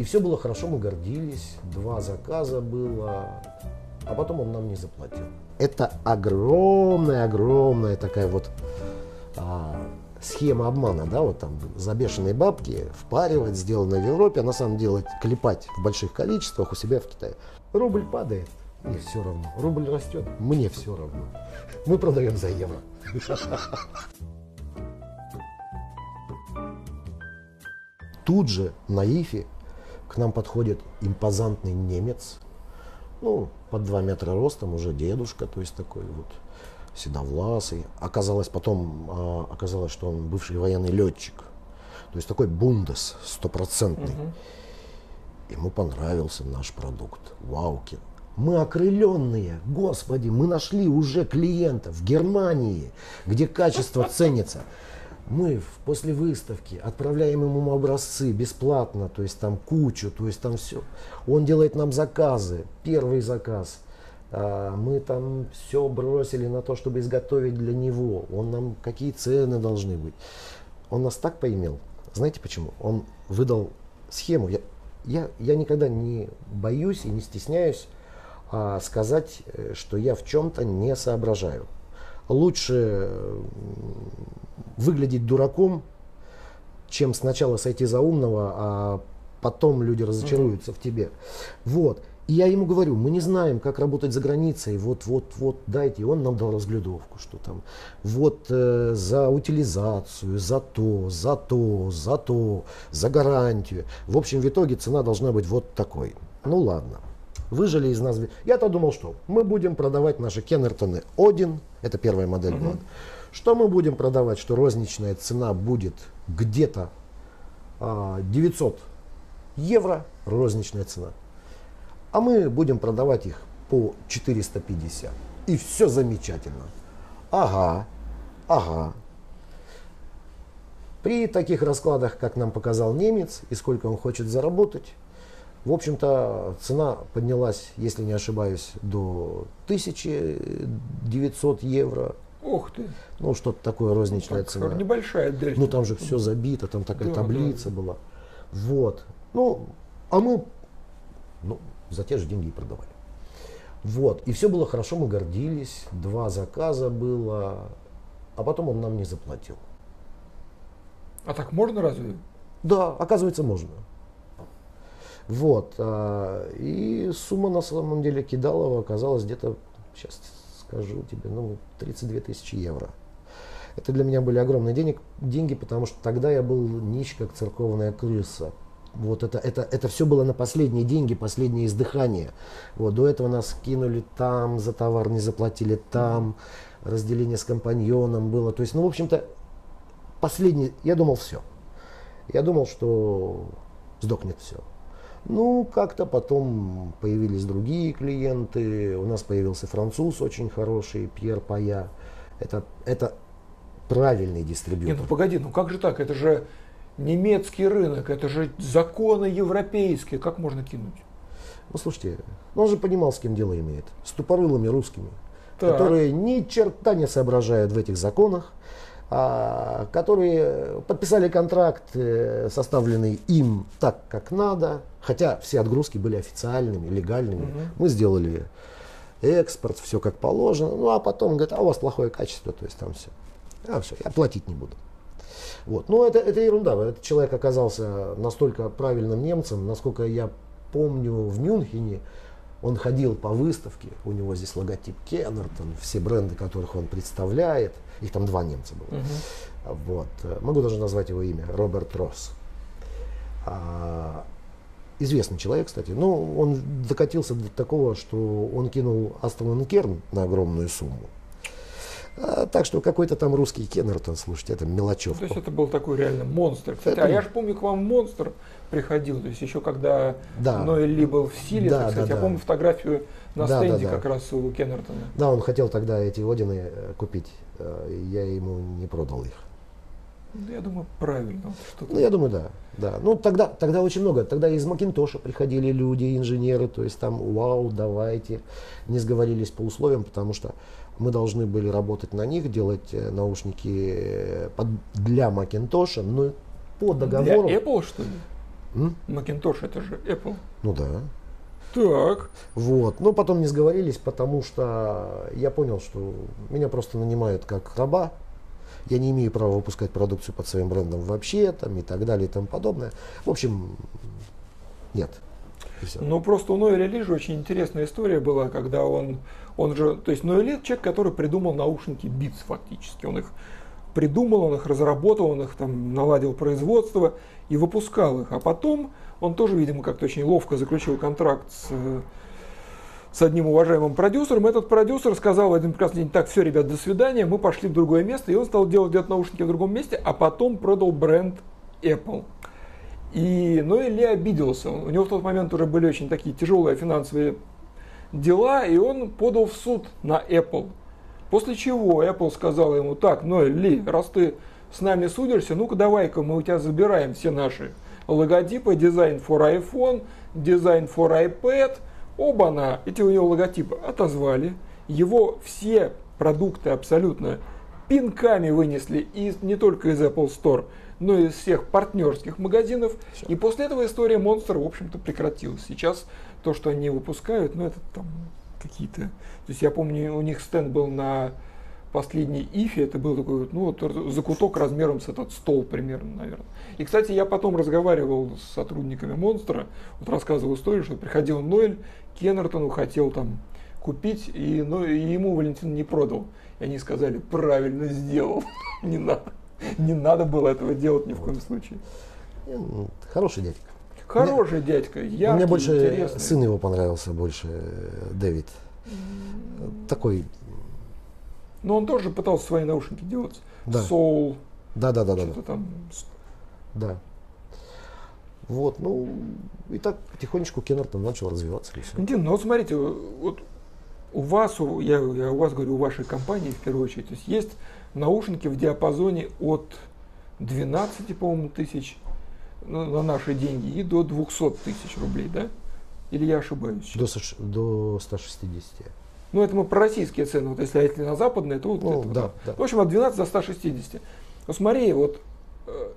и все было хорошо, мы гордились. Два заказа было, а потом он нам не заплатил. Это огромная-огромная такая вот а, схема обмана, да, вот там за бешеные бабки впаривать, сделано в Европе, а на самом деле клепать в больших количествах у себя в Китае. Рубль падает, и все равно. Рубль растет, мне все равно. Мы продаем за евро. Тут же на Ифе к нам подходит импозантный немец, ну, под 2 метра ростом, уже дедушка, то есть такой вот седовласый. Оказалось потом, а, оказалось, что он бывший военный летчик. То есть такой бундес стопроцентный. Угу. Ему понравился наш продукт. Вауки. Мы окрыленные, господи, мы нашли уже клиента в Германии, где качество ценится. Мы после выставки отправляем ему образцы бесплатно, то есть там кучу, то есть там все. Он делает нам заказы. Первый заказ – а, мы там все бросили на то, чтобы изготовить для него. Он нам какие цены должны быть. Он нас так поимел. Знаете почему? Он выдал схему. Я, я, я никогда не боюсь и не стесняюсь а, сказать, э, что я в чем-то не соображаю. Лучше выглядеть дураком, чем сначала сойти за умного, а потом люди разочаруются mm-hmm. в тебе. Вот. И я ему говорю, мы не знаем, как работать за границей, вот, вот, вот, дайте. И он нам дал разглядовку, что там, вот э, за утилизацию, за то, за то, за то, за гарантию. В общем, в итоге цена должна быть вот такой. Ну ладно. Выжили из нас. Я-то думал, что мы будем продавать наши Кеннертоны Один, это первая модель была. Что мы будем продавать, что розничная цена будет где-то а, 900 евро, розничная цена а мы будем продавать их по 450. И все замечательно. Ага, ага. При таких раскладах, как нам показал немец, и сколько он хочет заработать, в общем-то, цена поднялась, если не ошибаюсь, до 1900 евро. Ух ты! Ну, что-то такое розничная ну, так, цена. Небольшая дельта. Ну, там же все забито, там такая да, таблица да. была. Вот. Ну, а мы, ну, за те же деньги и продавали. Вот. И все было хорошо, мы гордились. Два заказа было. А потом он нам не заплатил. А так можно разве? Да, оказывается, можно. Вот. А, и сумма на самом деле кидалова оказалась где-то, сейчас скажу тебе, ну, 32 тысячи евро. Это для меня были огромные денег, деньги, потому что тогда я был нищ, как церковная крыса. Вот это, это, это все было на последние деньги, последнее издыхание. Вот, до этого нас кинули там, за товар не заплатили там, разделение с компаньоном было. То есть, ну, в общем-то, последний, я думал, все. Я думал, что сдохнет все. Ну, как-то потом появились другие клиенты. У нас появился француз очень хороший, Пьер Пая. Это, это правильный дистрибьютор. Нет, ну погоди, ну как же так? Это же немецкий рынок, это же законы европейские, как можно кинуть? Ну, слушайте, он же понимал, с кем дело имеет. С тупорылыми русскими, так. которые ни черта не соображают в этих законах, которые подписали контракт, э, составленный им так, как надо, хотя все отгрузки были официальными, легальными. Угу. Мы сделали экспорт, все как положено, ну а потом говорят, а у вас плохое качество, то есть там все. А все, я платить не буду. Вот. Но это, это ерунда. Этот человек оказался настолько правильным немцем, насколько я помню, в Мюнхене он ходил по выставке, у него здесь логотип Кеннертон, все бренды, которых он представляет, их там два немца было. Угу. Вот. Могу даже назвать его имя, Роберт Росс. А, известный человек, кстати. Но он докатился до такого, что он кинул Астон Керн на огромную сумму. А, так что какой-то там русский Кеннертон, слушайте, это мелочевка. То есть это был такой реально монстр. Кстати, это... а я же помню, к вам монстр приходил, то есть еще когда да. Ноэль Ли был в силе, да, так сказать, да, я помню фотографию на да, стенде да, да. как раз у Кеннертона. Да, он хотел тогда эти Одины э, купить, э, я ему не продал их. Ну, я думаю, правильно. Что ну, я думаю, да. да. Ну, тогда, тогда очень много. Тогда из Макинтоша приходили люди, инженеры, то есть там, вау, давайте. Не сговорились по условиям, потому что мы должны были работать на них, делать э, наушники э, под, для Macintosh, но по договору... Для Apple, что ли? Macintosh это же Apple. Ну да. Так. Вот. Но потом не сговорились, потому что я понял, что меня просто нанимают как раба. Я не имею права выпускать продукцию под своим брендом вообще, там, и так далее, и тому подобное. В общем, нет. Ну, просто у Ноэля Ли же очень интересная история была, когда он, он же, то есть Ноэль человек, который придумал наушники Beats фактически. Он их придумал, он их разработал, он их там наладил производство и выпускал их. А потом он тоже, видимо, как-то очень ловко заключил контракт с, с одним уважаемым продюсером. Этот продюсер сказал в один прекрасный день, так, все, ребят, до свидания, мы пошли в другое место. И он стал делать, делать наушники в другом месте, а потом продал бренд Apple. И Ноэль обиделся. У него в тот момент уже были очень такие тяжелые финансовые дела, и он подал в суд на Apple. После чего Apple сказал ему, так, Ноэль Ли, раз ты с нами судишься, ну-ка давай-ка мы у тебя забираем все наши логотипы, дизайн for iPhone, дизайн for iPad, оба-на, эти у него логотипы отозвали, его все продукты абсолютно пинками вынесли из, не только из Apple Store, но и из всех партнерских магазинов. Все. И после этого история Monster, в общем-то, прекратилась. Сейчас то, что они выпускают, ну это там какие-то... То есть я помню, у них стенд был на последней ифе, это был такой ну, вот закуток размером с этот стол примерно, наверное. И, кстати, я потом разговаривал с сотрудниками Монстра, вот рассказывал историю, что приходил Ноэль Кеннертону, хотел там купить, и, ну, и ему Валентин не продал. И они сказали, правильно сделал, не надо. Не надо было этого делать ни в коем случае. Ну, хороший дядька. Хороший мне, дядька, яркий, Мне больше интересный. сын его понравился, больше Дэвид. Такой. Но он тоже пытался свои наушники делать. Да. Soul. Да, да, да, да. Что-то там. Да. Вот, ну, и так потихонечку Кеннертон начал развиваться. Дин, ну вот смотрите, вот у вас, я, я у вас говорю, у вашей компании в первую очередь, то есть есть наушники в диапазоне от 12, по-моему, тысяч ну, на наши деньги и до 200 тысяч рублей, да? Или я ошибаюсь? До, до 160. Ну, это мы про российские цены. Вот если, если на западные, то вот ну, это, да, да. В общем, от 12 до 160. Ну, смотри, вот э,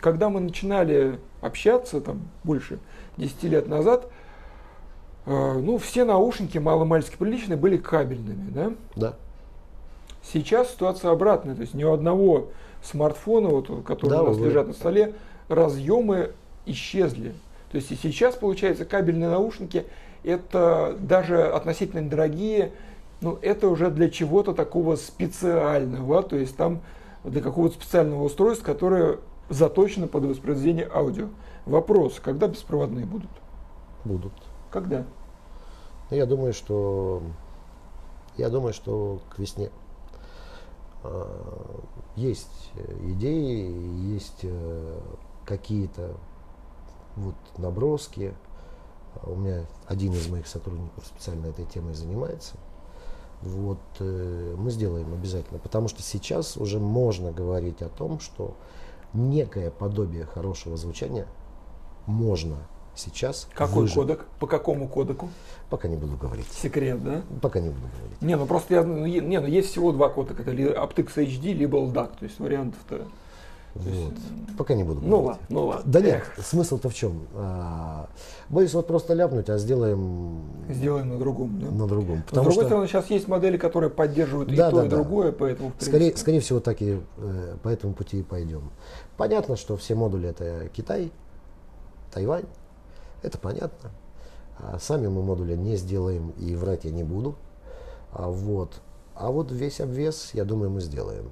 когда мы начинали общаться, там, больше 10 лет назад, э, ну, все наушники маломальски приличные были кабельными, да? Да. Сейчас ситуация обратная, то есть ни у одного смартфона, вот, который да, у нас лежат на столе, разъемы исчезли. То есть и сейчас, получается, кабельные наушники, это даже относительно недорогие, ну, это уже для чего-то такого специального, то есть там для какого-то специального устройства, которое заточено под воспроизведение аудио. Вопрос, когда беспроводные будут? Будут. Когда? Я думаю, что я думаю, что к весне. А, есть идеи, есть э, какие-то вот наброски. У меня один из моих сотрудников специально этой темой занимается. Вот э, мы сделаем обязательно, потому что сейчас уже можно говорить о том, что некое подобие хорошего звучания можно сейчас. Какой выжить. кодек? По какому кодеку? Пока не буду говорить. Секрет, да? Пока не буду говорить. Не, ну просто я, ну, не, ну есть всего два кодека, это aptX HD, либо LDAC, то есть вариантов-то. Вот. Пока не буду ну говорить. Ну ладно, Да нет, смысл-то в чем? А, боюсь вот просто ляпнуть, а сделаем... Сделаем на другом, да? На другом. Потому с другой что... стороны, сейчас есть модели, которые поддерживают да, и то, да, и да. другое, поэтому... Скорее, скорее всего, так и э, по этому пути и пойдем. Понятно, что все модули это Китай, Тайвань, это понятно. А сами мы модули не сделаем и врать я не буду. А вот, а вот весь обвес, я думаю, мы сделаем.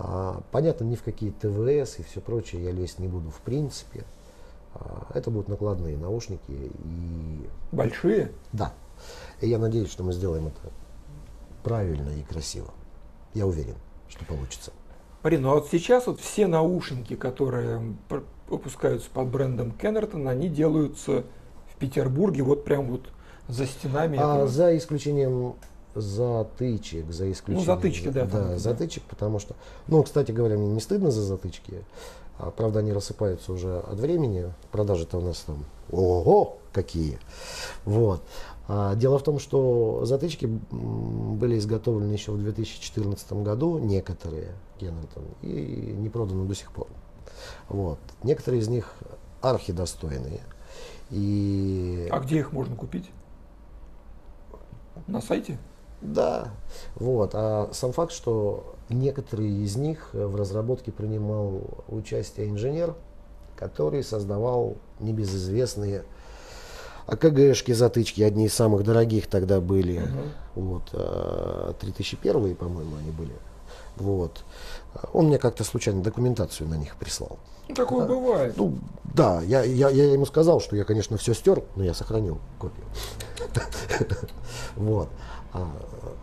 А, понятно, ни в какие ТВС и все прочее я лезть не буду в принципе. А, это будут накладные наушники и... Большие? Да. И я надеюсь, что мы сделаем это правильно и красиво. Я уверен, что получится. Марина, ну а вот сейчас вот все наушники, которые выпускаются под брендом Кеннертон, они делаются в Петербурге, вот прям вот за стенами. А этого. за исключением затычек, за исключением. Ну, затычки, да. Да, там, затычек, да. потому что, ну, кстати говоря, мне не стыдно за затычки. А, правда, они рассыпаются уже от времени. Продажи-то у нас там, ого, какие. Вот. А, дело в том, что затычки были изготовлены еще в 2014 году, некоторые, Кеннертон, и не проданы до сих пор. Вот. Некоторые из них архидостойные. И... А где их можно купить? На сайте? Да, вот. А сам факт, что некоторые из них в разработке принимал участие инженер, который создавал небезызвестные АКГшки, затычки, одни из самых дорогих тогда были. Угу. Вот, 3001, по-моему, они были. Вот. Он мне как-то случайно документацию на них прислал. Ну, такое а, бывает. Ну, да, я, я, я ему сказал, что я, конечно, все стер, но я сохранил копию. Вот. А,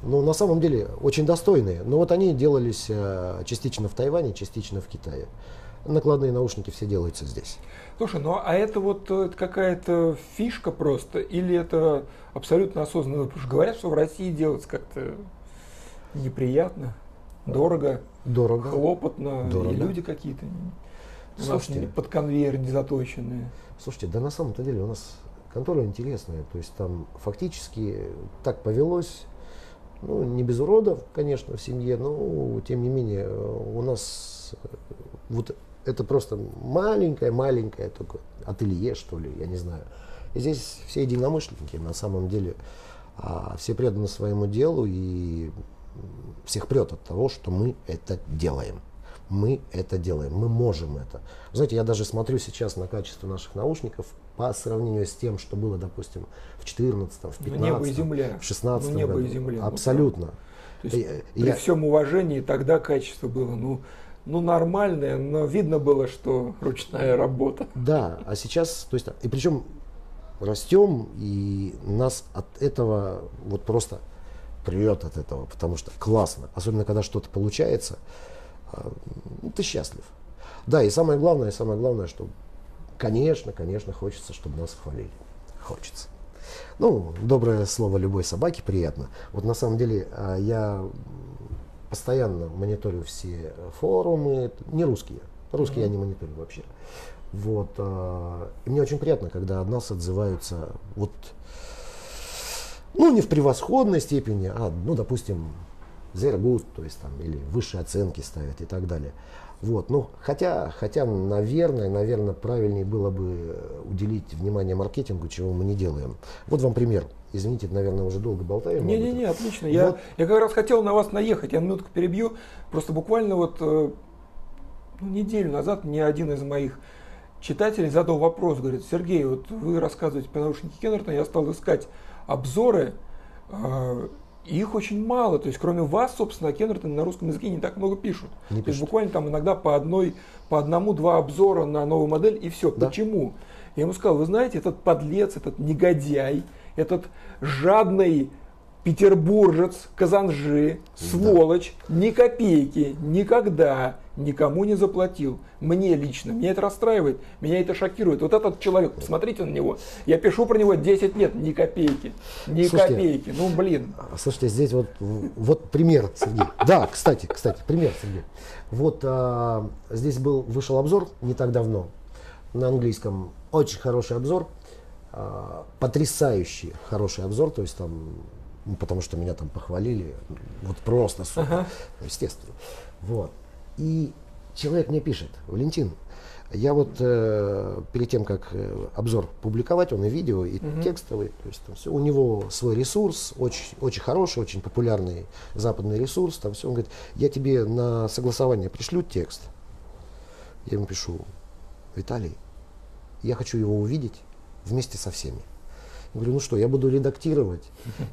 ну, на самом деле, очень достойные. Но вот они делались э, частично в Тайване, частично в Китае. Накладные наушники все делаются здесь. Слушай, ну а это вот э, какая-то фишка просто, или это абсолютно осознанно? Потому что говорят, что в России делать как-то неприятно, дорого, дорого хлопотно, дорого. и люди какие-то Слушайте, под конвейер не заточенные. Слушайте, да на самом-то деле у нас контора интересная, то есть там фактически так повелось, ну не без уродов, конечно, в семье, но тем не менее у нас вот это просто маленькое-маленькое только ателье, что ли, я не знаю. И здесь все единомышленники, на самом деле, а, все преданы своему делу и всех прет от того, что мы это делаем. Мы это делаем, мы можем это. Знаете, я даже смотрю сейчас на качество наших наушников по сравнению с тем, что было, допустим, в 14 в 15 ну, небо и земля. в 16 ну, небо году. и земля. Абсолютно. То есть, я, при всем уважении тогда качество было, ну, ну, нормальное, но видно было, что ручная работа. Да, а сейчас, то есть, и причем растем, и нас от этого вот просто прет от этого, потому что классно. Особенно, когда что-то получается, а, ну, ты счастлив. Да, и самое главное, самое главное, что, конечно, конечно, хочется, чтобы нас хвалили. Хочется. Ну, доброе слово любой собаке приятно. Вот на самом деле а, я постоянно мониторю все форумы, не русские, русские mm-hmm. я не мониторю вообще. Вот, э, и мне очень приятно, когда от нас отзываются вот, ну не в превосходной степени, а, ну допустим, very good, то есть там, или высшие оценки ставят и так далее. Вот, ну, хотя, хотя, наверное, наверное, правильнее было бы уделить внимание маркетингу, чего мы не делаем. Вот вам пример. Извините, наверное, уже долго болтаем. Не-не-не, отлично. Вот. Я, я как раз хотел на вас наехать, я минутку перебью. Просто буквально вот э, ну, неделю назад мне один из моих читателей задал вопрос, говорит, Сергей, вот вы рассказываете про наушники Кеннерта, я стал искать обзоры, э, их очень мало. То есть, кроме вас, собственно, Кеннерты на русском языке не так много пишут. Не То есть, буквально там иногда по одной, по одному-два обзора на новую модель и все. Да. Почему? Я ему сказал, вы знаете, этот подлец, этот негодяй, этот жадный петербуржец, казанжи, сволочь, да. ни копейки, никогда никому не заплатил. Мне лично, меня это расстраивает, меня это шокирует. Вот этот человек, посмотрите на него, я пишу про него 10 лет, ни копейки, ни слушайте, копейки, ну блин. Слушайте, здесь вот, вот пример, Сергей. Да, кстати, кстати, пример, Сергей. Вот а, здесь был, вышел обзор не так давно на английском, очень хороший обзор а, потрясающий хороший обзор, то есть там, ну, потому что меня там похвалили, вот просто супер, ага. естественно. Вот. И человек мне пишет, Валентин, я вот э, перед тем, как э, обзор публиковать, он и видео, и угу. текстовый, то есть там все, у него свой ресурс, очень, очень хороший, очень популярный западный ресурс, там все, он говорит, я тебе на согласование пришлю текст. Я ему пишу, Виталий, я хочу его увидеть, вместе со всеми. Говорю, ну что, я буду редактировать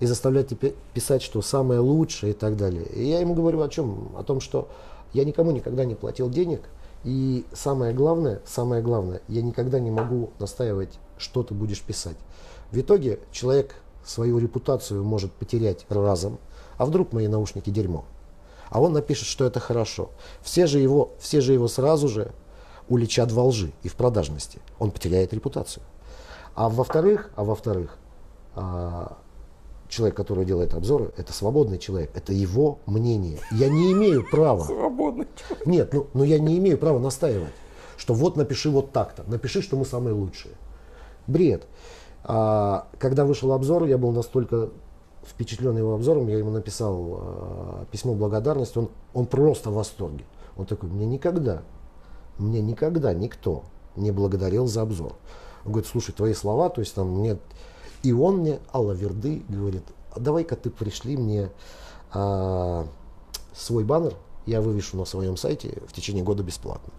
и заставлять тебя писать, что самое лучшее и так далее. И я ему говорю о чем? О том, что я никому никогда не платил денег, и самое главное, самое главное, я никогда не могу настаивать, что ты будешь писать. В итоге человек свою репутацию может потерять разом, а вдруг мои наушники дерьмо. А он напишет, что это хорошо. Все же его, все же его сразу же уличат во лжи и в продажности. Он потеряет репутацию. А во-вторых, а во-вторых, а, человек, который делает обзоры, это свободный человек, это его мнение. Я не имею права. Свободный человек. Нет, ну, ну я не имею права настаивать, что вот напиши вот так-то, напиши, что мы самые лучшие. Бред. А, когда вышел обзор, я был настолько впечатлен его обзором, я ему написал а, письмо благодарности, он, он просто в восторге. Он такой, мне никогда, мне никогда никто не благодарил за обзор. Он говорит, слушай, твои слова, то есть там мне... И он мне, Алла Верды, говорит, а давай-ка ты пришли мне а, свой баннер, я вывешу на своем сайте в течение года бесплатно.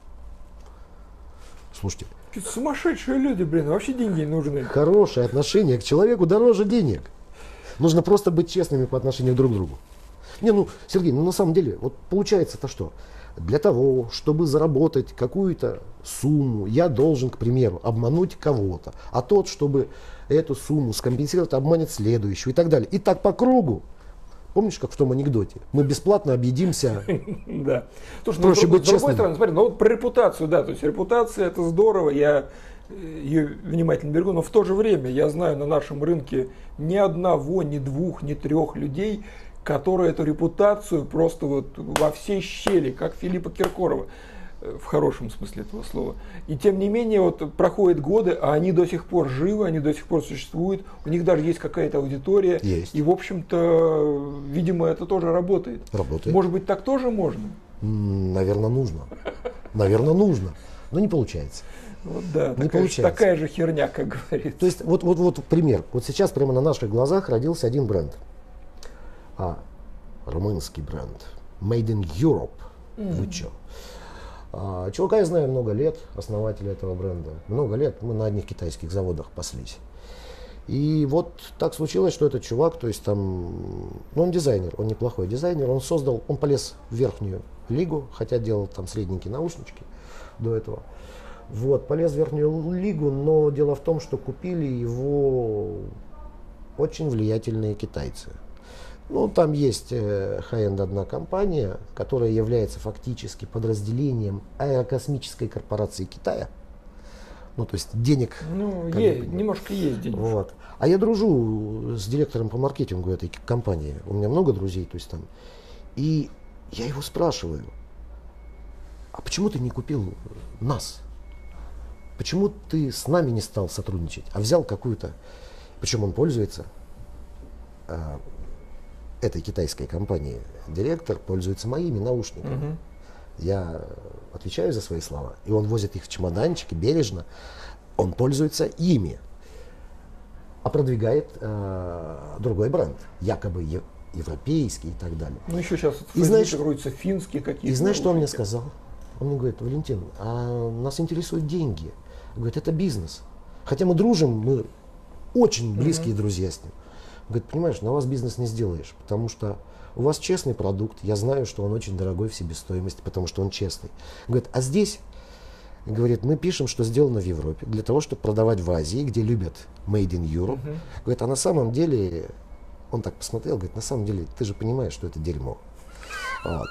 Слушайте, Какие сумасшедшие люди, блин, вообще деньги не нужны. хорошее отношение к человеку дороже денег. Нужно просто быть честными по отношению друг к другу. Не, ну, Сергей, ну на самом деле, вот получается-то что? Для того, чтобы заработать какую-то сумму, я должен, к примеру, обмануть кого-то. А тот, чтобы эту сумму скомпенсировать, обманет следующую и так далее. И так по кругу. Помнишь, как в том анекдоте? Мы бесплатно объедимся. Да. Слушай, ну, Проще быть с другой честным. стороны, смотри, ну вот про репутацию, да, то есть репутация это здорово, я э, ее внимательно берегу, но в то же время я знаю на нашем рынке ни одного, ни двух, ни трех людей, которые эту репутацию просто вот во всей щели, как Филиппа Киркорова, э, в хорошем смысле этого слова. И тем не менее, вот проходят годы, а они до сих пор живы, они до сих пор существуют, у них даже есть какая-то аудитория. Есть. И, в общем-то, видимо, это тоже работает. Работает. Может быть, так тоже можно? Наверное, нужно. Наверное, нужно. Но не получается. Вот да, Не такая, получается. такая же херня, как говорится. То есть, вот, вот, вот пример. Вот сейчас прямо на наших глазах родился один бренд. А, румынский бренд. Made in Europe. Вы чё? А, чувака я знаю много лет, основателя этого бренда. Много лет мы на одних китайских заводах паслись. И вот так случилось, что этот чувак, то есть там, ну он дизайнер, он неплохой дизайнер, он создал, он полез в верхнюю лигу, хотя делал там средненькие наушнички до этого. Вот, полез в верхнюю лигу, но дело в том, что купили его очень влиятельные китайцы. Ну, там есть э, high-end одна компания, которая является фактически подразделением аэрокосмической корпорации Китая. Ну, то есть денег Ну, е- немножко есть денег. вот. А я дружу с директором по маркетингу этой компании. У меня много друзей, то есть там. И я его спрашиваю, а почему ты не купил нас? Почему ты с нами не стал сотрудничать, а взял какую-то, причем он пользуется а, этой китайской компании, директор пользуется моими наушниками. Мгм. Я отвечаю за свои слова. И он возит их в чемоданчике бережно. Он пользуется ими. А продвигает э, другой бренд. Якобы е- европейский и так далее. Ну, еще сейчас И знаешь- грузятся финские какие-то. И знаешь, что он мне сказал? Он мне говорит, Валентин, а нас интересуют деньги. Говорит, это бизнес. Хотя мы дружим, мы очень близкие друзья с ним. Говорит, понимаешь, на вас бизнес не сделаешь, потому что у вас честный продукт, я знаю, что он очень дорогой в себестоимости, потому что он честный. Говорит, а здесь, говорит, мы пишем, что сделано в Европе, для того, чтобы продавать в Азии, где любят Made in Europe. Говорит, а на самом деле, он так посмотрел, говорит, на самом деле, ты же понимаешь, что это дерьмо. Вот.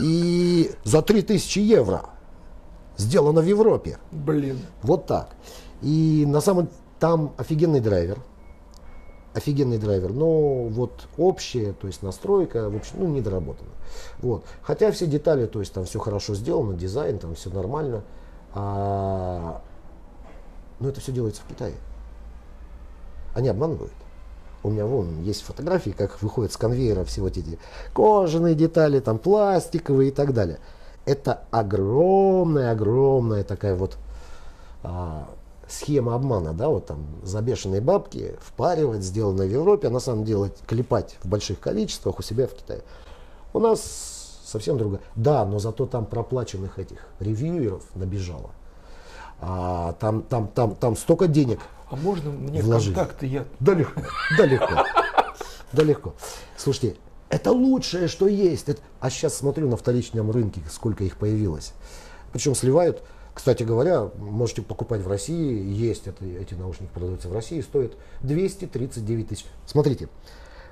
И за 3000 евро сделано в Европе. Блин. Вот так. И на самом там офигенный драйвер. Офигенный драйвер. Но вот общее, то есть настройка, в общем, ну, недоработана. Вот. Хотя все детали, то есть там все хорошо сделано, дизайн, там все нормально. А, Но это все делается в Китае. Они обманывают. У меня вон есть фотографии, как выходят с конвейера все вот эти кожаные детали, там пластиковые и так далее. Это огромная-огромная такая вот а, схема обмана, да, вот там за бешеные бабки впаривать, сделано в Европе, а на самом деле клепать в больших количествах у себя в Китае. У нас совсем другое. Да, но зато там проплаченных этих ревьюеров набежало. А, там, там, там, там столько денег А можно мне Вложили. контакты? Я да легко, да легко, да легко. Слушайте, это лучшее, что есть. Это- А сейчас смотрю на вторичном рынке, сколько их появилось. Причем сливают, кстати говоря, можете покупать в России, есть это, эти наушники продаются в России, стоят 239 тысяч. Смотрите,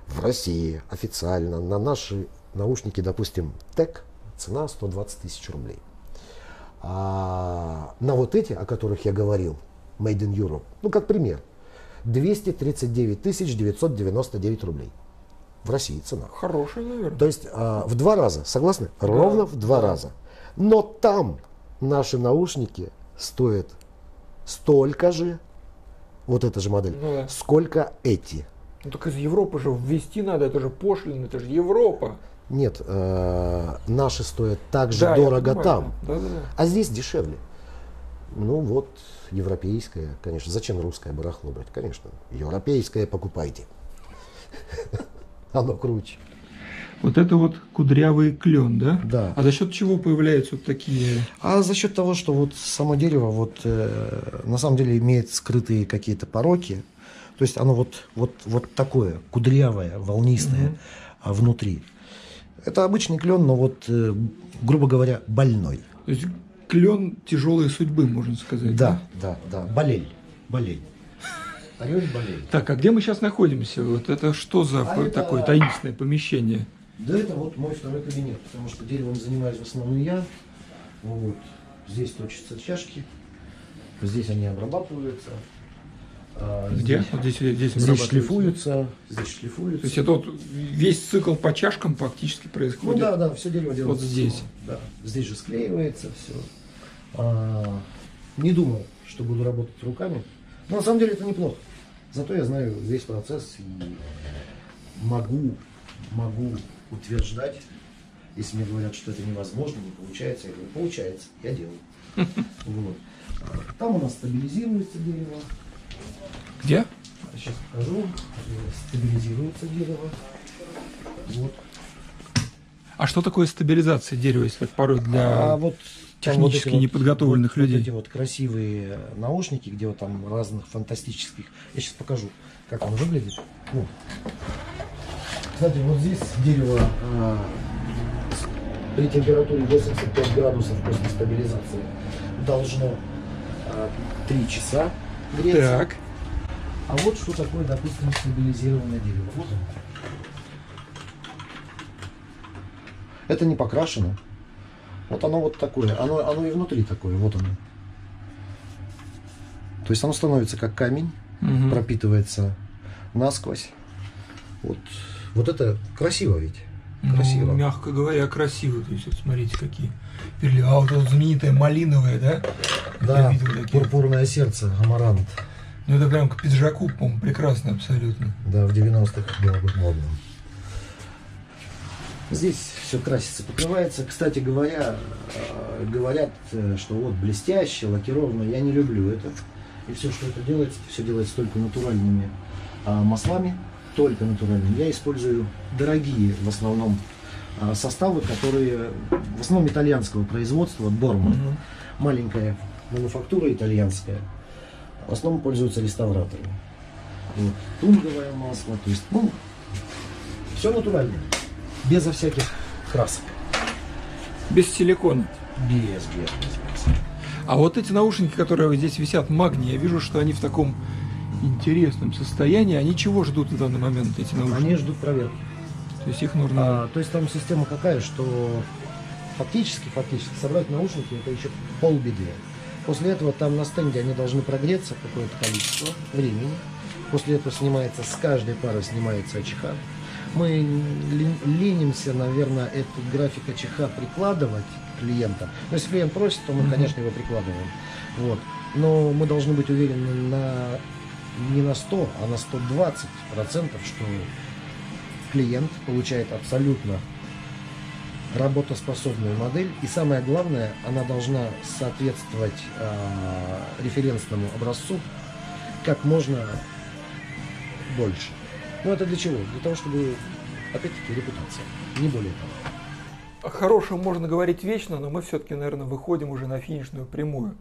в России официально на наши наушники, допустим, ТЭК, цена 120 тысяч рублей. А на вот эти, о которых я говорил, Made in Europe, ну как пример, 239 тысяч 999 рублей. В России цена. хороший, наверное. То есть а, в два раза, согласны? Ровно в два раза. Но там наши наушники стоят столько же, вот эта же модель, Ну да. сколько эти. Ну так из Европы же ввести надо, это же пошлина, это же Европа. Нет, э, наши стоят так же Да, дорого понимаю, там. Да, да, да. А здесь дешевле. Ну вот, европейское, конечно. Зачем русское барахло брать? Конечно, европейское покупайте. Оно круче. Вот это вот кудрявый клен, да? Да. А за счет чего появляются вот такие? А за счет того, что вот само дерево вот э, на самом деле имеет скрытые какие-то пороки, то есть оно вот вот вот такое кудрявое, волнистое Мгм. а внутри. Это обычный клен, но вот э, грубо говоря больной. То есть клен тяжелой судьбы, можно сказать. Да, да, да. Болель, болель. Орешь болель. Так, а где мы сейчас находимся? Вот это что за А по- это- такое таинственное помещение? Да это вот мой второй кабинет, потому что деревом занимаюсь в основном я. Вот. Здесь точатся чашки, здесь они обрабатываются. а Где? Здесь, Вот здесь, здесь, здесь шлифуются, здесь То шлифуются. есть это вот весь цикл по чашкам фактически Ну происходит. да, да, все дерево делается. Вот здесь. Да, здесь же склеивается все. не думал, что буду работать руками. Но на самом деле это неплохо. Зато я знаю весь процесс и могу, могу утверждать, если мне говорят, что это невозможно, не получается, я говорю, получается, я делаю. Вот. Там у нас стабилизируется дерево. Где? Сейчас покажу. Стабилизируется дерево. Вот. А что такое стабилизация дерева, если так порой для... А вот технически вот неподготовленных вот, людей. Вот эти вот красивые наушники, где вот там разных фантастических. Я сейчас покажу, как он выглядит. Вот. Кстати, вот здесь дерево а, при температуре 85 градусов после стабилизации должно а, 3 часа греться. Так. А вот что такое, допустим, стабилизированное дерево. Вот оно. Это не покрашено. Вот оно вот такое. Оно, оно и внутри такое. Вот оно. То есть оно становится как камень, Мгм. пропитывается насквозь. Вот, вот это красиво ведь. Ну, Красиво. мягко говоря, красиво. То есть, вот смотрите, какие перли. А вот это знаменитое малиновое, да? Да, видел такие. пурпурное сердце, амарант. Ну, это прям к пиджаку, по-моему, прекрасно абсолютно. Да, в 90-х было бы модно. Здесь все красится, покрывается. Кстати говоря, э, говорят, э, что вот блестяще, лакировано. Я не люблю это. И все, что это делается, все делается только натуральными а, маслами, только натуральными. Я использую дорогие в основном а, составы, которые в основном итальянского производства, Борман. Мгм. Маленькая мануфактура итальянская. В основном пользуются реставраторы. Вот. Тунговое масло, то есть, ну, все натуральное. Безо всяких красок. Без силикона. Без, без, без, без. А вот эти наушники, которые здесь висят, магний, я вижу, что они в таком интересном состоянии. Они чего ждут в данный момент, эти наушники? Они ждут проверки. То есть их нужно... А, то есть там система какая, что фактически, фактически собрать наушники это еще полбеды. После этого там на стенде они должны прогреться какое-то количество времени. После этого снимается, с каждой пары снимается АЧХ. Мы ленимся, наверное, этот график АЧХ прикладывать клиентам. Но если клиент просит, то мы, конечно, его прикладываем. Вот. Но мы должны быть уверены на не на 100, а на 120 процентов, что клиент получает абсолютно работоспособную модель. И самое главное, она должна соответствовать э, референсному образцу как можно больше. Ну это для чего? Для того, чтобы, опять-таки, репутация. Не более того. О хорошем можно говорить вечно, но мы все-таки, наверное, выходим уже на финишную прямую.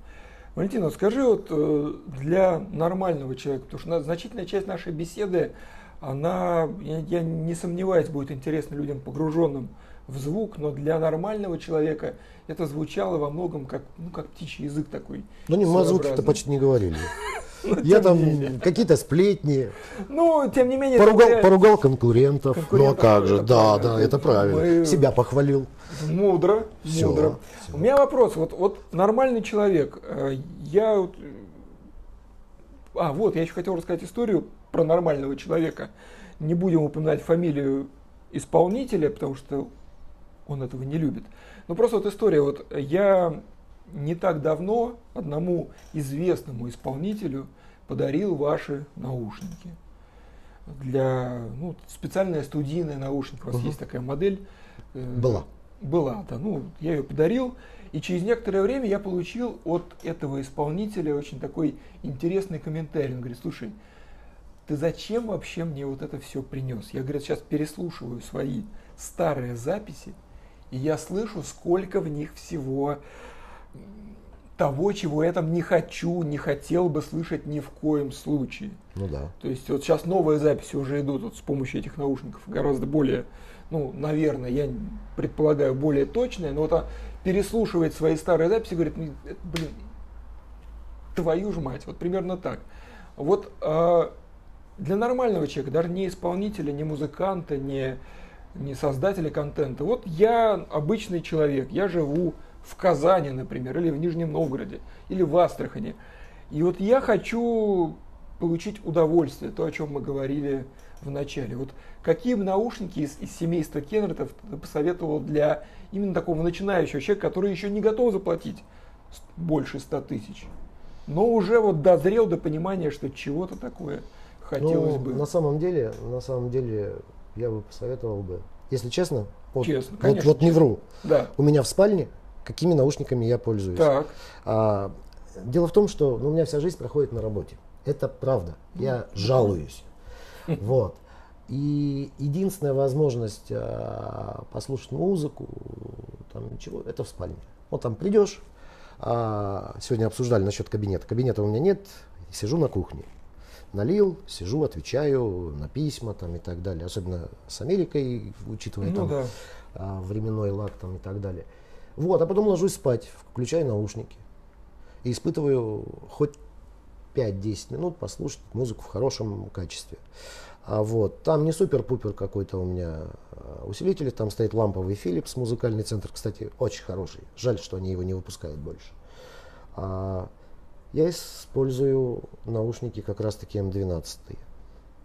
Валентина, скажи вот э, для нормального человека, потому что на- значительная часть нашей беседы, она, я, я не сомневаюсь, будет интересна людям, погруженным в звук, но для нормального человека это звучало во многом как, ну, как птичий язык такой. Ну не, мы о звуке-то почти не говорили. Но Я там какие-то сплетни, Ну, тем не менее, поругал, это поругал конкурентов. Ну а Конкурентов, как же, да, да, это правильно. Мы- Себя похвалил. Мудро, Всё, мудро. всё. У меня вопрос. Вот, вот нормальный человек, э, я а вот я еще хотел рассказать историю про нормального человека. Не будем упоминать фамилию исполнителя, потому что он этого не любит. Но просто вот история. Вот я не так давно одному известному исполнителю подарил ваши наушники для ну, специальная студийная наушника. У вас Мгм. есть такая модель. э, Была. была, да, ну, я ее подарил, и через некоторое время я получил от этого исполнителя очень такой интересный комментарий. Он говорит, слушай, ты зачем вообще мне вот это все принес? Я, говорит, сейчас переслушиваю свои старые записи, и я слышу, сколько в них всего того, чего я там не хочу, не хотел бы слышать ни в коем случае. Ну да. То есть вот сейчас новые записи уже идут вот с помощью этих наушников, гораздо более, ну, наверное, я предполагаю, более точные, но вот он переслушивает свои старые записи и говорит, «Ну, блин, твою ж мать, вот примерно так. Вот э, для нормального человека, даже не исполнителя, не музыканта, не, не создателя контента, вот я обычный человек, я живу в Казани, например, или в Нижнем Новгороде, или в Астрахани. И вот я хочу получить удовольствие, то, о чем мы говорили в начале. Вот какие бы наушники из, из семейства Кеннертов ты посоветовал для именно такого начинающего человека, который еще не готов заплатить больше 100 тысяч, но уже вот дозрел до понимания, что чего-то такое хотелось ну, бы. На самом деле, на самом деле, я бы посоветовал бы, если честно, вот, Честно, вот, конечно, вот не вру, Да. у меня в спальне какими наушниками я пользуюсь. Так. А, дело в том, что ну, у меня вся жизнь проходит на работе. Это правда. Я жалуюсь. Вот. И единственная возможность а, послушать музыку, там чего, это в спальне. Вот там придешь, а, сегодня обсуждали насчет кабинета. Кабинета у меня нет, сижу на кухне. Налил, сижу, отвечаю на письма там и так далее. Особенно с Америкой, учитывая Ну там да. а, временной лаг там и так далее. Вот, а потом ложусь спать, включаю наушники и испытываю хоть 5-10 минут послушать музыку в хорошем качестве. А вот, там не супер-пупер какой-то у меня а, усилитель, там стоит ламповый Philips, музыкальный центр, кстати, очень хороший. Жаль, что они его не выпускают больше. А, я использую наушники как раз-таки М12.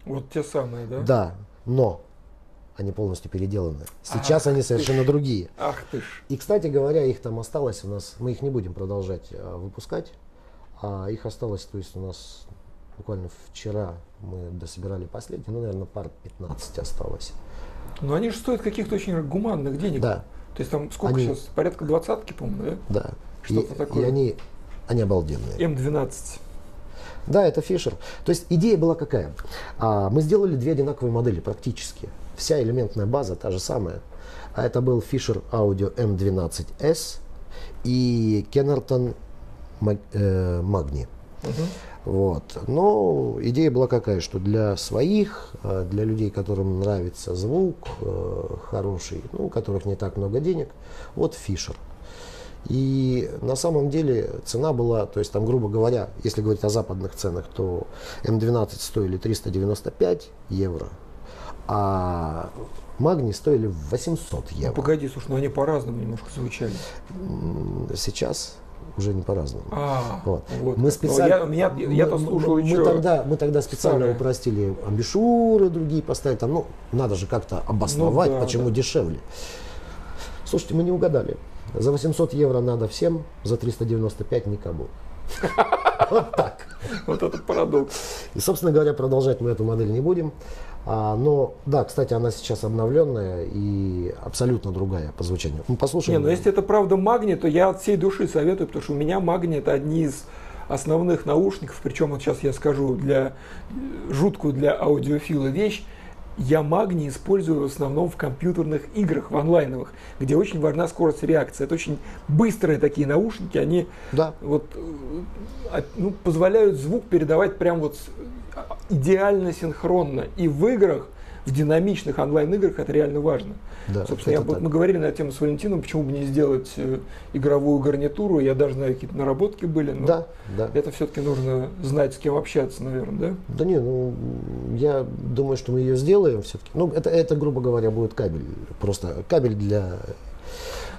Вот те самые, да? Да, но они полностью переделаны. Сейчас Ах они ты совершенно ж. другие. Ах ты ж. И, кстати говоря, их там осталось у нас, мы их не будем продолжать а, выпускать, а их осталось, то есть у нас буквально вчера мы дособирали последний, ну, наверное, пар 15 осталось. Но они же стоят каких-то очень гуманных денег. Да, То есть там сколько Они- сейчас? Порядка двадцатки, по-моему, да? да. Что-то и, такое. и они, они обалденные. М12. Да, это Фишер. То есть идея была какая? А, мы сделали две одинаковые модели практически. Вся элементная база та же самая. А это был Fisher Audio M12S и Kenerton Mag- э, Magni. Вот. Но идея была какая, что для своих, э, для людей, которым нравится звук э, хороший, ну, у которых не так много денег, вот Fisher. И на самом деле цена была, то есть там, грубо говоря, если говорить о западных ценах, то М12 стоили 395 евро, а Магни стоили 800 Ну, евро. погоди, слушай, ну они по-разному немножко звучали. Сейчас уже не по-разному. А, Вот. вот. Мы Ну, специально, я, меня, я-то мы- слушал мы тогда, мы тогда специально старое. упростили амбишуры другие поставили. Там, ну, надо же как-то обосновать, Ну да, почему да. дешевле. Слушайте, мы не угадали. За 800 евро надо всем, за 395 никому. Вот так. Вот этот парадокс. И, собственно говоря, продолжать мы эту модель не будем. А, но, да, кстати, она сейчас обновленная и абсолютно другая по звучанию. Мы послушаем. Не, ну если это правда магний, то я от всей души советую, потому что у меня магний это одни из основных наушников, причем вот сейчас я скажу для жуткую для аудиофила вещь. Я магний использую в основном в компьютерных играх, в онлайновых, где очень важна скорость реакции. Это очень быстрые такие наушники, они Да. вот э, ну, позволяют звук передавать прям вот а- идеально синхронно. И в играх, в динамичных онлайн-играх это реально важно. Да, Собственно, я, так. мы говорили на тему с Валентином, почему бы не сделать э, игровую гарнитуру. Я даже знаю, какие-то наработки были, но Да, да. это все-таки нужно знать, с кем общаться, наверное, да? Да не, ну, я думаю, что мы ее сделаем все-таки. Ну, это, это, грубо говоря, будет кабель. Просто кабель для...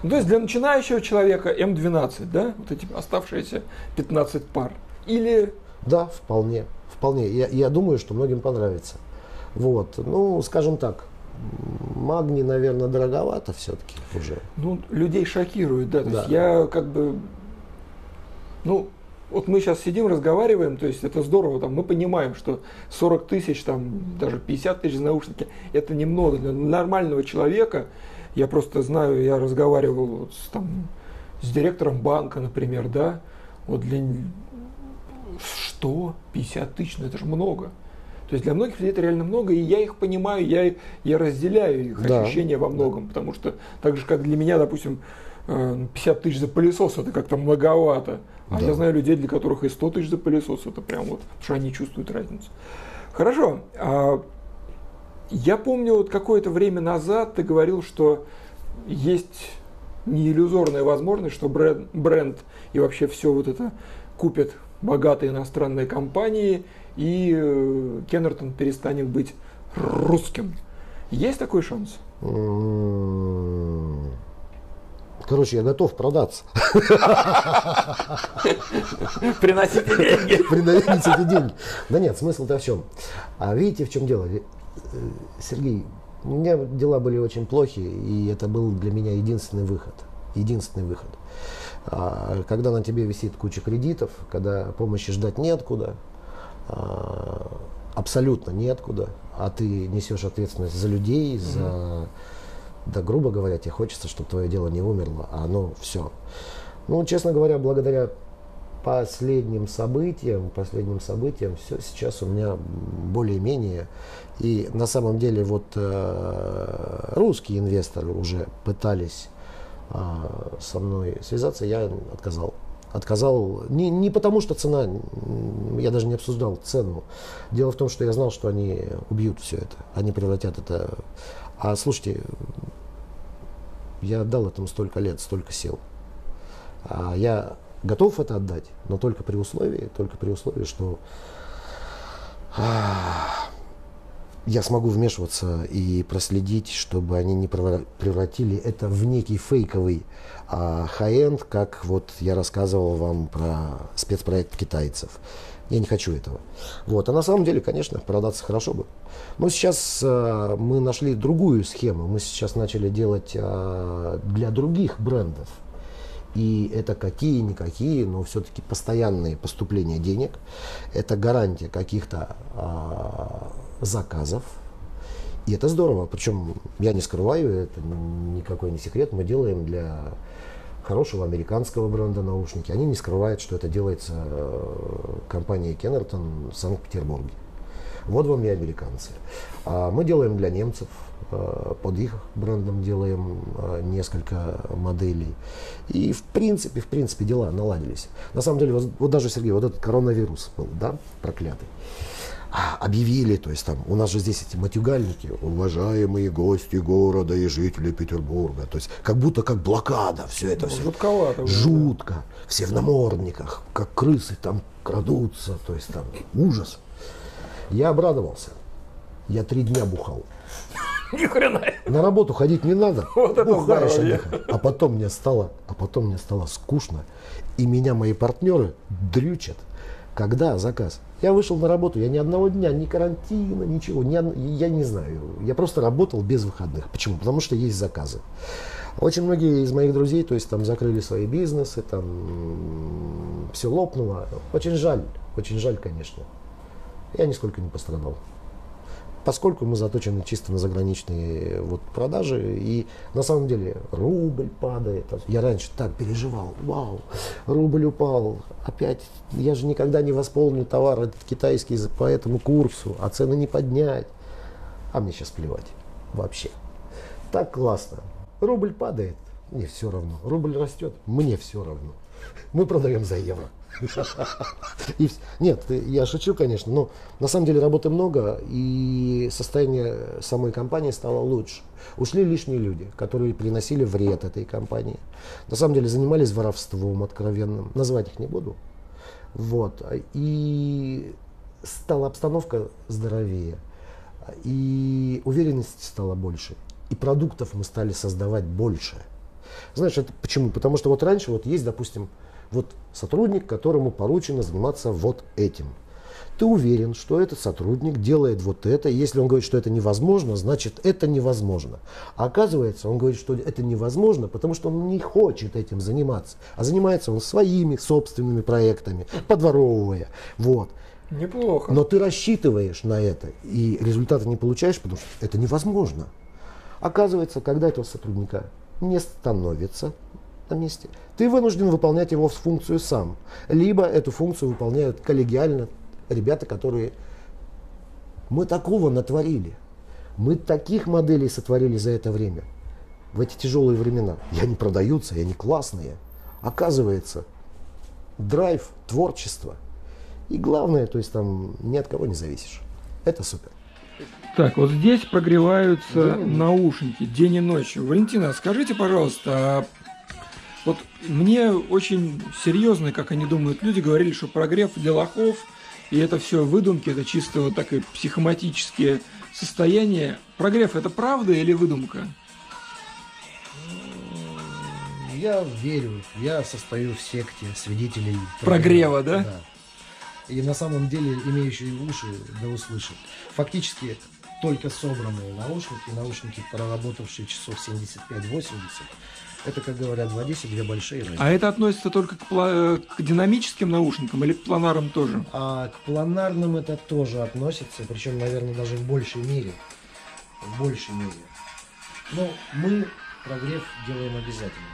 Ну, то есть для начинающего человека М12, да, вот эти оставшиеся 15 пар. Или Да, вполне. Вполне. Я, я думаю, что многим понравится. Вот. Ну, скажем так, магний, наверное, дороговато все-таки уже. Ну, людей шокирует, да. То Да. есть я как бы, ну, вот мы сейчас сидим, разговариваем, то есть это здорово, там, мы понимаем, что 40 тысяч, там, даже 50 тысяч наушники, это немного для нормального человека. Я просто знаю, я разговаривал вот с, там, с директором банка, например, да, вот для... Что? 50 тысяч, ну это же много. То есть для многих людей это реально много, и я их понимаю, я, я разделяю их да. ощущения во многом, потому что так же, как для меня, допустим, 50 э, тысяч за пылесос это как-то многовато. А да. я знаю людей, для которых и 100 тысяч за пылесос это прям вот, потому что они чувствуют разницу. Хорошо. А, я помню, вот какое-то время назад ты говорил, что есть не иллюзорная возможность, что бренд, бренд и вообще все вот это купят богатые иностранные компании, и э, Кеннертон перестанет быть русским. Есть такой шанс? Короче, я готов продаться. Приносите деньги. Приносите деньги. Да нет, смысл-то в чем? А видите, в чем дело? Э, Сергей, у меня дела были очень плохи, и это был для меня единственный выход. Единственный выход. А, когда на тебе висит куча кредитов, когда помощи ждать неоткуда, абсолютно неоткуда, а ты несешь ответственность за людей, угу. за, да, грубо говоря, тебе хочется, чтобы твое дело не умерло, а оно все. Ну, честно говоря, благодаря последним событиям, последним событиям, все сейчас у меня более-менее. И на самом деле вот э, русские инвесторы уже пытались э, со мной связаться, я отказал. Отказал не, не потому, что цена, я даже не обсуждал цену. Дело в том, что я знал, что они убьют все это, они превратят это. А слушайте, я отдал этому столько лет, столько сил. А я готов это отдать, но только при условии, только при условии, что а, я смогу вмешиваться и проследить, чтобы они не превратили это в некий фейковый а, хай-энд, как вот я рассказывал вам про спецпроект китайцев. Я не хочу этого. Вот. А на самом деле, конечно, продаться хорошо бы. Но сейчас а, мы нашли другую схему. Мы сейчас начали делать а, для других брендов. И это какие-никакие, но все-таки постоянные поступления денег. Это гарантия каких-то а, заказов. И это здорово. Причем я не скрываю, это никакой не секрет. Мы делаем для хорошего американского бренда наушники. Они не скрывают, что это делается э, компанией Кеннертон в Санкт-Петербурге. Вот вам и американцы. А мы делаем для немцев, э, под их брендом делаем э, несколько моделей. И в принципе, в принципе дела наладились. На самом деле, вот, вот даже, Сергей, вот этот коронавирус был, да, проклятый. Объявили, то есть там, у нас же здесь эти матюгальники, уважаемые гости города и жители Петербурга, то есть как будто как блокада, все это ну, все. Жутковато. Жутко. Все в намордниках, как крысы там крадутся, то есть там ужас. Я обрадовался. Я три дня бухал. Ни хрена. На работу ходить не надо. Вот это Бухаешь отдыхай. А потом мне стало, а потом мне стало скучно. И меня мои партнеры дрючат. Когда заказ? Я вышел на работу, я ни одного дня, ни карантина, ничего, ни, я не знаю. Я просто работал без выходных. Почему? Потому что есть заказы. Очень многие из моих друзей, то есть там закрыли свои бизнесы, там все лопнуло. Очень жаль, очень жаль, конечно. Я нисколько не пострадал поскольку мы заточены чисто на заграничные вот продажи, и на самом деле рубль падает. Я раньше так переживал, вау, рубль упал, опять, я же никогда не восполню товар китайский по этому курсу, а цены не поднять. А мне сейчас плевать вообще. Так классно. Рубль падает, мне все равно. Рубль растет, мне все равно. Мы продаем за евро. И, нет, я шучу, конечно, но на самом деле работы много, и состояние самой компании стало лучше. Ушли лишние люди, которые приносили вред этой компании. На самом деле занимались воровством откровенным. Называть их не буду. Вот. И стала обстановка здоровее. И уверенности стало больше. И продуктов мы стали создавать больше. Знаешь, это почему? Потому что вот раньше вот есть, допустим, вот сотрудник, которому поручено заниматься вот этим. Ты уверен, что этот сотрудник делает вот это. Если он говорит, что это невозможно, значит это невозможно. А оказывается, он говорит, что это невозможно, потому что он не хочет этим заниматься. А занимается он своими собственными проектами, подворовывая. Вот. Неплохо. Но ты рассчитываешь на это, и результата не получаешь, потому что это невозможно. Оказывается, когда этого сотрудника не становится на месте, ты вынужден выполнять его функцию сам. Либо эту функцию выполняют коллегиально ребята, которые... Мы такого натворили. Мы таких моделей сотворили за это время. В эти тяжелые времена. И они продаются, и они классные. Оказывается, драйв, творчество. И главное, то есть там ни от кого не зависишь. Это супер. Так, вот здесь прогреваются день наушники день и ночь. Валентина, скажите, пожалуйста, а мне очень серьезно, как они думают, люди говорили, что прогрев для лохов, и это все выдумки, это чисто вот такое психоматические состояния. Прогрев это правда или выдумка? Я верю, я состою в секте свидетелей прогрева, прогрева да? да? И на самом деле имеющие уши да услышат. Фактически только собранные наушники, наушники, проработавшие часов 75-80, это, как говорят в Одессе, две большие разницы. А это относится только к, к динамическим наушникам или к планарам тоже? А к планарным это тоже относится, причем, наверное, даже в большей мере. В большей мере. Но мы прогрев делаем обязательно.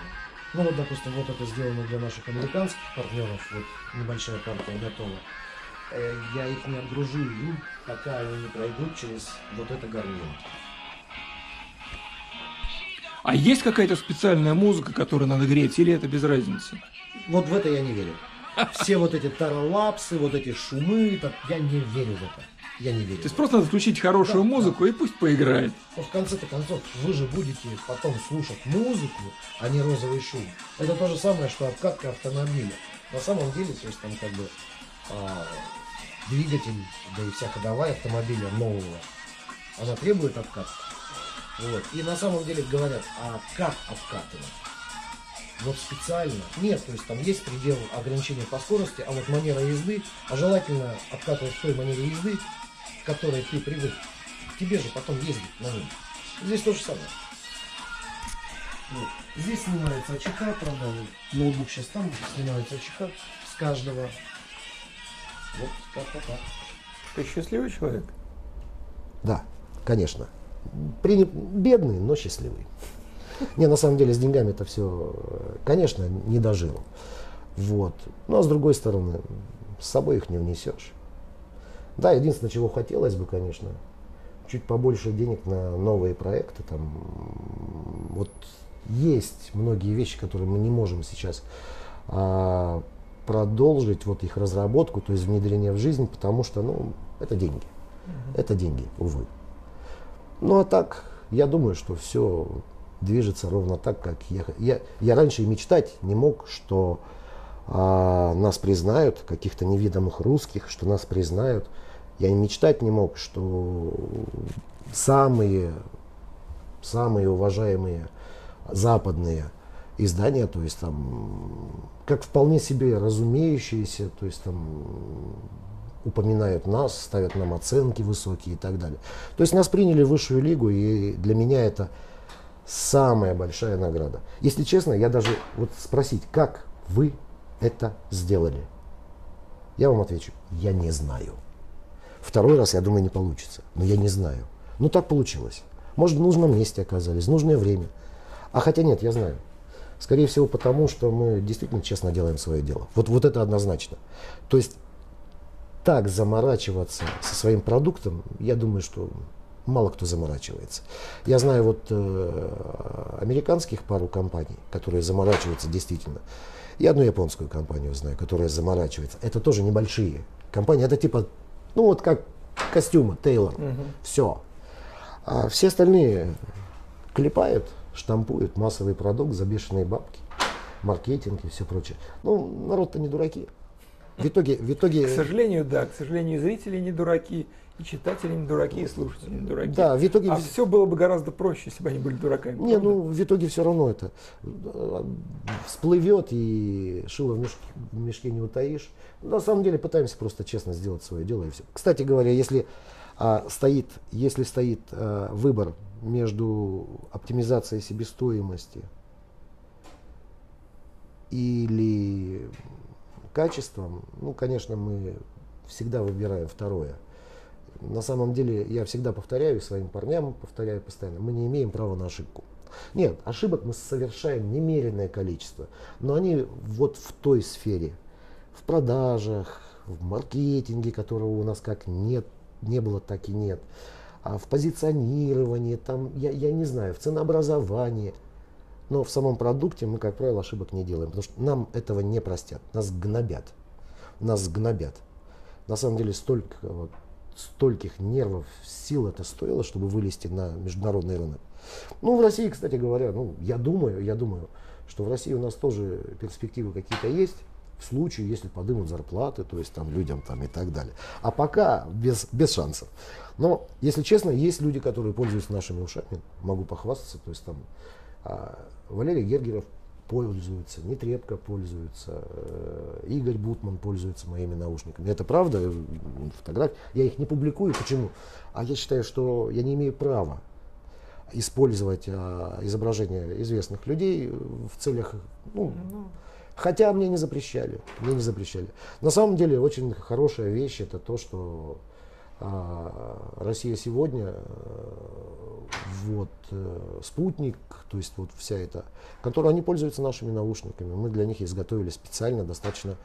Ну вот, допустим, вот это сделано для наших американских партнеров, вот небольшая партия готова. Э, я их не отгружу пока они не пройдут через вот это горнило. А есть какая-то специальная музыка, которую надо греть, или это без разницы? Вот в это я не верю. Все вот эти таралапсы, вот эти шумы, я не верю в это. Я не верю. То есть просто надо включить хорошую да, музыку да. и пусть поиграет. Но в конце-то концов, вы же будете потом слушать музыку, а не розовый шум. Это то же самое, что обкатка автомобиля. На самом деле, то есть там как бы а, двигатель, да и вся ходовая автомобиля нового, она требует обкатки. Вот. И на самом деле говорят, а как обкатывать? Вот специально. Нет, то есть там есть предел ограничения по скорости, а вот манера езды, а желательно обкатывать в той манере езды, к которой ты привык. Тебе же потом ездить на ней. Здесь то же самое. Вот. Здесь снимается АЧК, правда, ноутбук сейчас там, снимается АЧК с каждого. Вот как-то так. Ты счастливый человек? Да, конечно. При... Бедный, но счастливый. Не, на самом деле с деньгами это все, конечно, не дожил. Вот. Но с другой стороны, с собой их не внесешь. Да, единственное, чего хотелось бы, конечно, чуть побольше денег на новые проекты. Там, вот есть многие вещи, которые мы не можем сейчас а, продолжить вот их разработку, то есть внедрение в жизнь, потому что, ну, это деньги. Uh-huh. Это деньги, увы. Ну а так, я думаю, что все движется ровно так, как я. Я, я раньше и мечтать не мог, что а, нас признают, каких-то невидимых русских, что нас признают. Я и мечтать не мог, что самые, самые уважаемые западные издания, то есть там, как вполне себе разумеющиеся, то есть там упоминают нас, ставят нам оценки высокие и так далее. То есть нас приняли в высшую лигу, и для меня это самая большая награда. Если честно, я даже вот спросить, как вы это сделали? Я вам отвечу, я не знаю. Второй раз, я думаю, не получится, но я не знаю. Ну так получилось. Может, в нужном месте оказались, в нужное время. А хотя нет, я знаю. Скорее всего, потому что мы действительно честно делаем свое дело. Вот, вот это однозначно. То есть так заморачиваться со своим продуктом, я думаю, что мало кто заморачивается. Я знаю вот э, американских пару компаний, которые заморачиваются действительно. И одну японскую компанию знаю, которая заморачивается. Это тоже небольшие компании. Это типа, ну вот как костюмы, Тейлор. Угу. Все. А все остальные клепают, штампуют массовый продукт за бешеные бабки, маркетинг и все прочее. Ну, народ-то не дураки. В итоге, в итоге... К сожалению, да, к сожалению, зрители не дураки, и читатели не дураки, и слушатели не дураки. Да, в итоге... А все было бы гораздо проще, если бы они были дураками. Не, правда? ну, в итоге все равно это э, всплывет, и шило в мешке, в мешке не утаишь. На самом деле пытаемся просто честно сделать свое дело, и все. Кстати говоря, если а, стоит, если стоит а, выбор между оптимизацией себестоимости или качеством, ну, конечно, мы всегда выбираем второе. на самом деле, я всегда повторяю, своим парням повторяю постоянно, мы не имеем права на ошибку. Нет, ошибок мы совершаем немеренное количество, но они вот в той сфере, в продажах, в маркетинге, которого у нас как нет, не было, так и нет, а в позиционировании, там, я, я не знаю, в ценообразовании. Но в самом продукте мы, как правило, ошибок не делаем, потому что нам этого не простят, нас гнобят, нас гнобят. На самом деле столько, вот, стольких нервов, сил это стоило, чтобы вылезти на международный рынок. Ну, в России, кстати говоря, ну, я думаю, я думаю, что в России у нас тоже перспективы какие-то есть, в случае, если подымут зарплаты, то есть там людям там и так далее. А пока без, без шансов. Но, если честно, есть люди, которые пользуются нашими ушами, могу похвастаться, то есть там а, Валерий Гергеров пользуется, Нетребко пользуется, э, Игорь Бутман пользуется моими наушниками. Это правда, э, фотографии. Я их не публикую. Почему? А я считаю, что я не имею права использовать а, изображения известных людей в целях, ну, ну, хотя мне не запрещали, мне не запрещали. На самом деле очень хорошая вещь это то, что Россия сегодня, э, вот э, спутник, то есть вот вся эта, которая они пользуются нашими наушниками, мы для них изготовили специально достаточно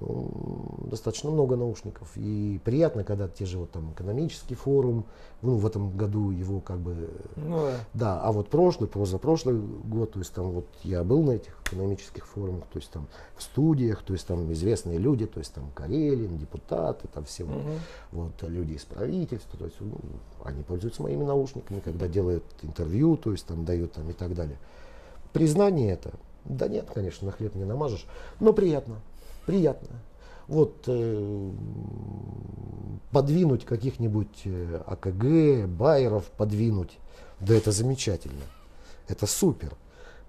достаточно много наушников. И приятно, когда те же вот там экономический форум, ну, в этом году его как бы... Ну, да. да, а вот прошлый, позапрошлый год, то есть там вот я был на этих экономических форумах, то есть там в студиях, то есть там известные люди, то есть там Карелин, депутаты, там все угу. вот, вот люди из правительства, то есть ну, они пользуются моими наушниками, когда делают интервью, то есть там дают там и так далее. Признание это? Да нет, конечно, на хлеб не намажешь, но приятно приятно. Вот э, подвинуть каких-нибудь э, АКГ, Байеров подвинуть, да это замечательно. Это супер.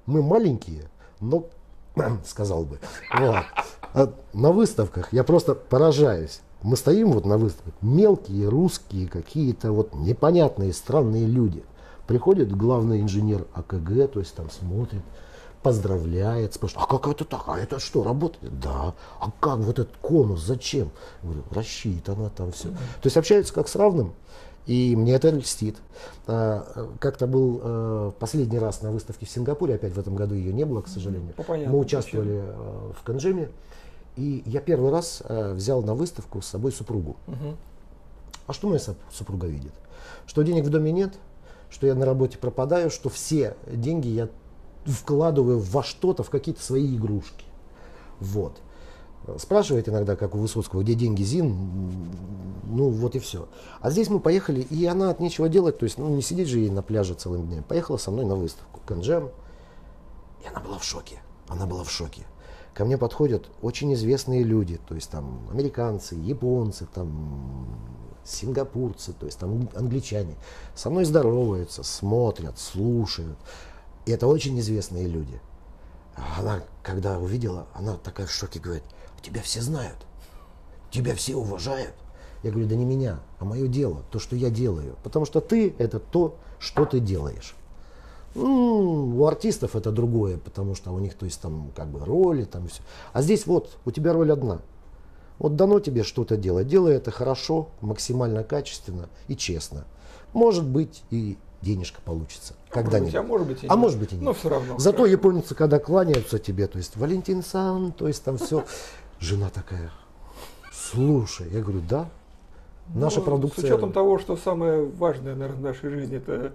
Мы маленькие, но, сказал бы, вот. а на выставках я просто поражаюсь. Мы стоим вот на выставках, мелкие русские какие-то вот непонятные странные люди. Приходит главный инженер АКГ, то есть там смотрит, поздравляет, спрашивает, а как это так, а это что, работает? Да, а как вот этот конус, зачем? Я говорю, рассчитано там все. Mm-hmm. То есть общаются как с равным, и мне это льстит. А, как-то был а, последний раз на выставке в Сингапуре, опять в этом году ее не было, к сожалению. Понятно, Мы участвовали а, в Канжеме, и я первый раз взял на выставку с собой супругу. Угу. А что моя супруга видит? Что денег в доме нет, что я на работе пропадаю, что все деньги я вкладываю во что-то, в какие-то свои игрушки. Вот. Спрашивает иногда, как у Высоцкого, где деньги, Зин, ну вот и все. А здесь мы поехали, и она от нечего делать, то есть ну, не сидеть же ей на пляже целым днем. Поехала со мной на выставку Канджем, и она была в шоке. Она была в шоке. Ко мне подходят очень известные люди, то есть там американцы, японцы, там сингапурцы, то есть там англичане. Со мной здороваются, смотрят, слушают. И это очень известные люди. Она, когда увидела, она такая в шоке говорит, тебя все знают, тебя все уважают. Я говорю, да не меня, а мое дело, то, что я делаю. Потому что ты – это то, что ты делаешь. Ну, у артистов это другое, потому что у них, то есть, там, как бы роли, там все. А здесь вот, у тебя роль одна. Вот дано тебе что-то делать. Делай это хорошо, максимально качественно и честно. Может быть, и денежка получится. Когда-нибудь. А может быть и а нет. А может быть и нет. Но все равно. Зато хорошо. японцы, когда кланяются тебе, то есть Валентин Сан, то есть там все. Жена такая, слушай, я говорю, да, наша ну, продукция. С учетом того, что самое важное, наверное, в нашей жизни это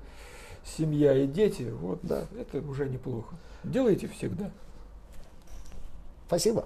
семья и дети, вот, да, это уже неплохо. Делайте всегда. Спасибо.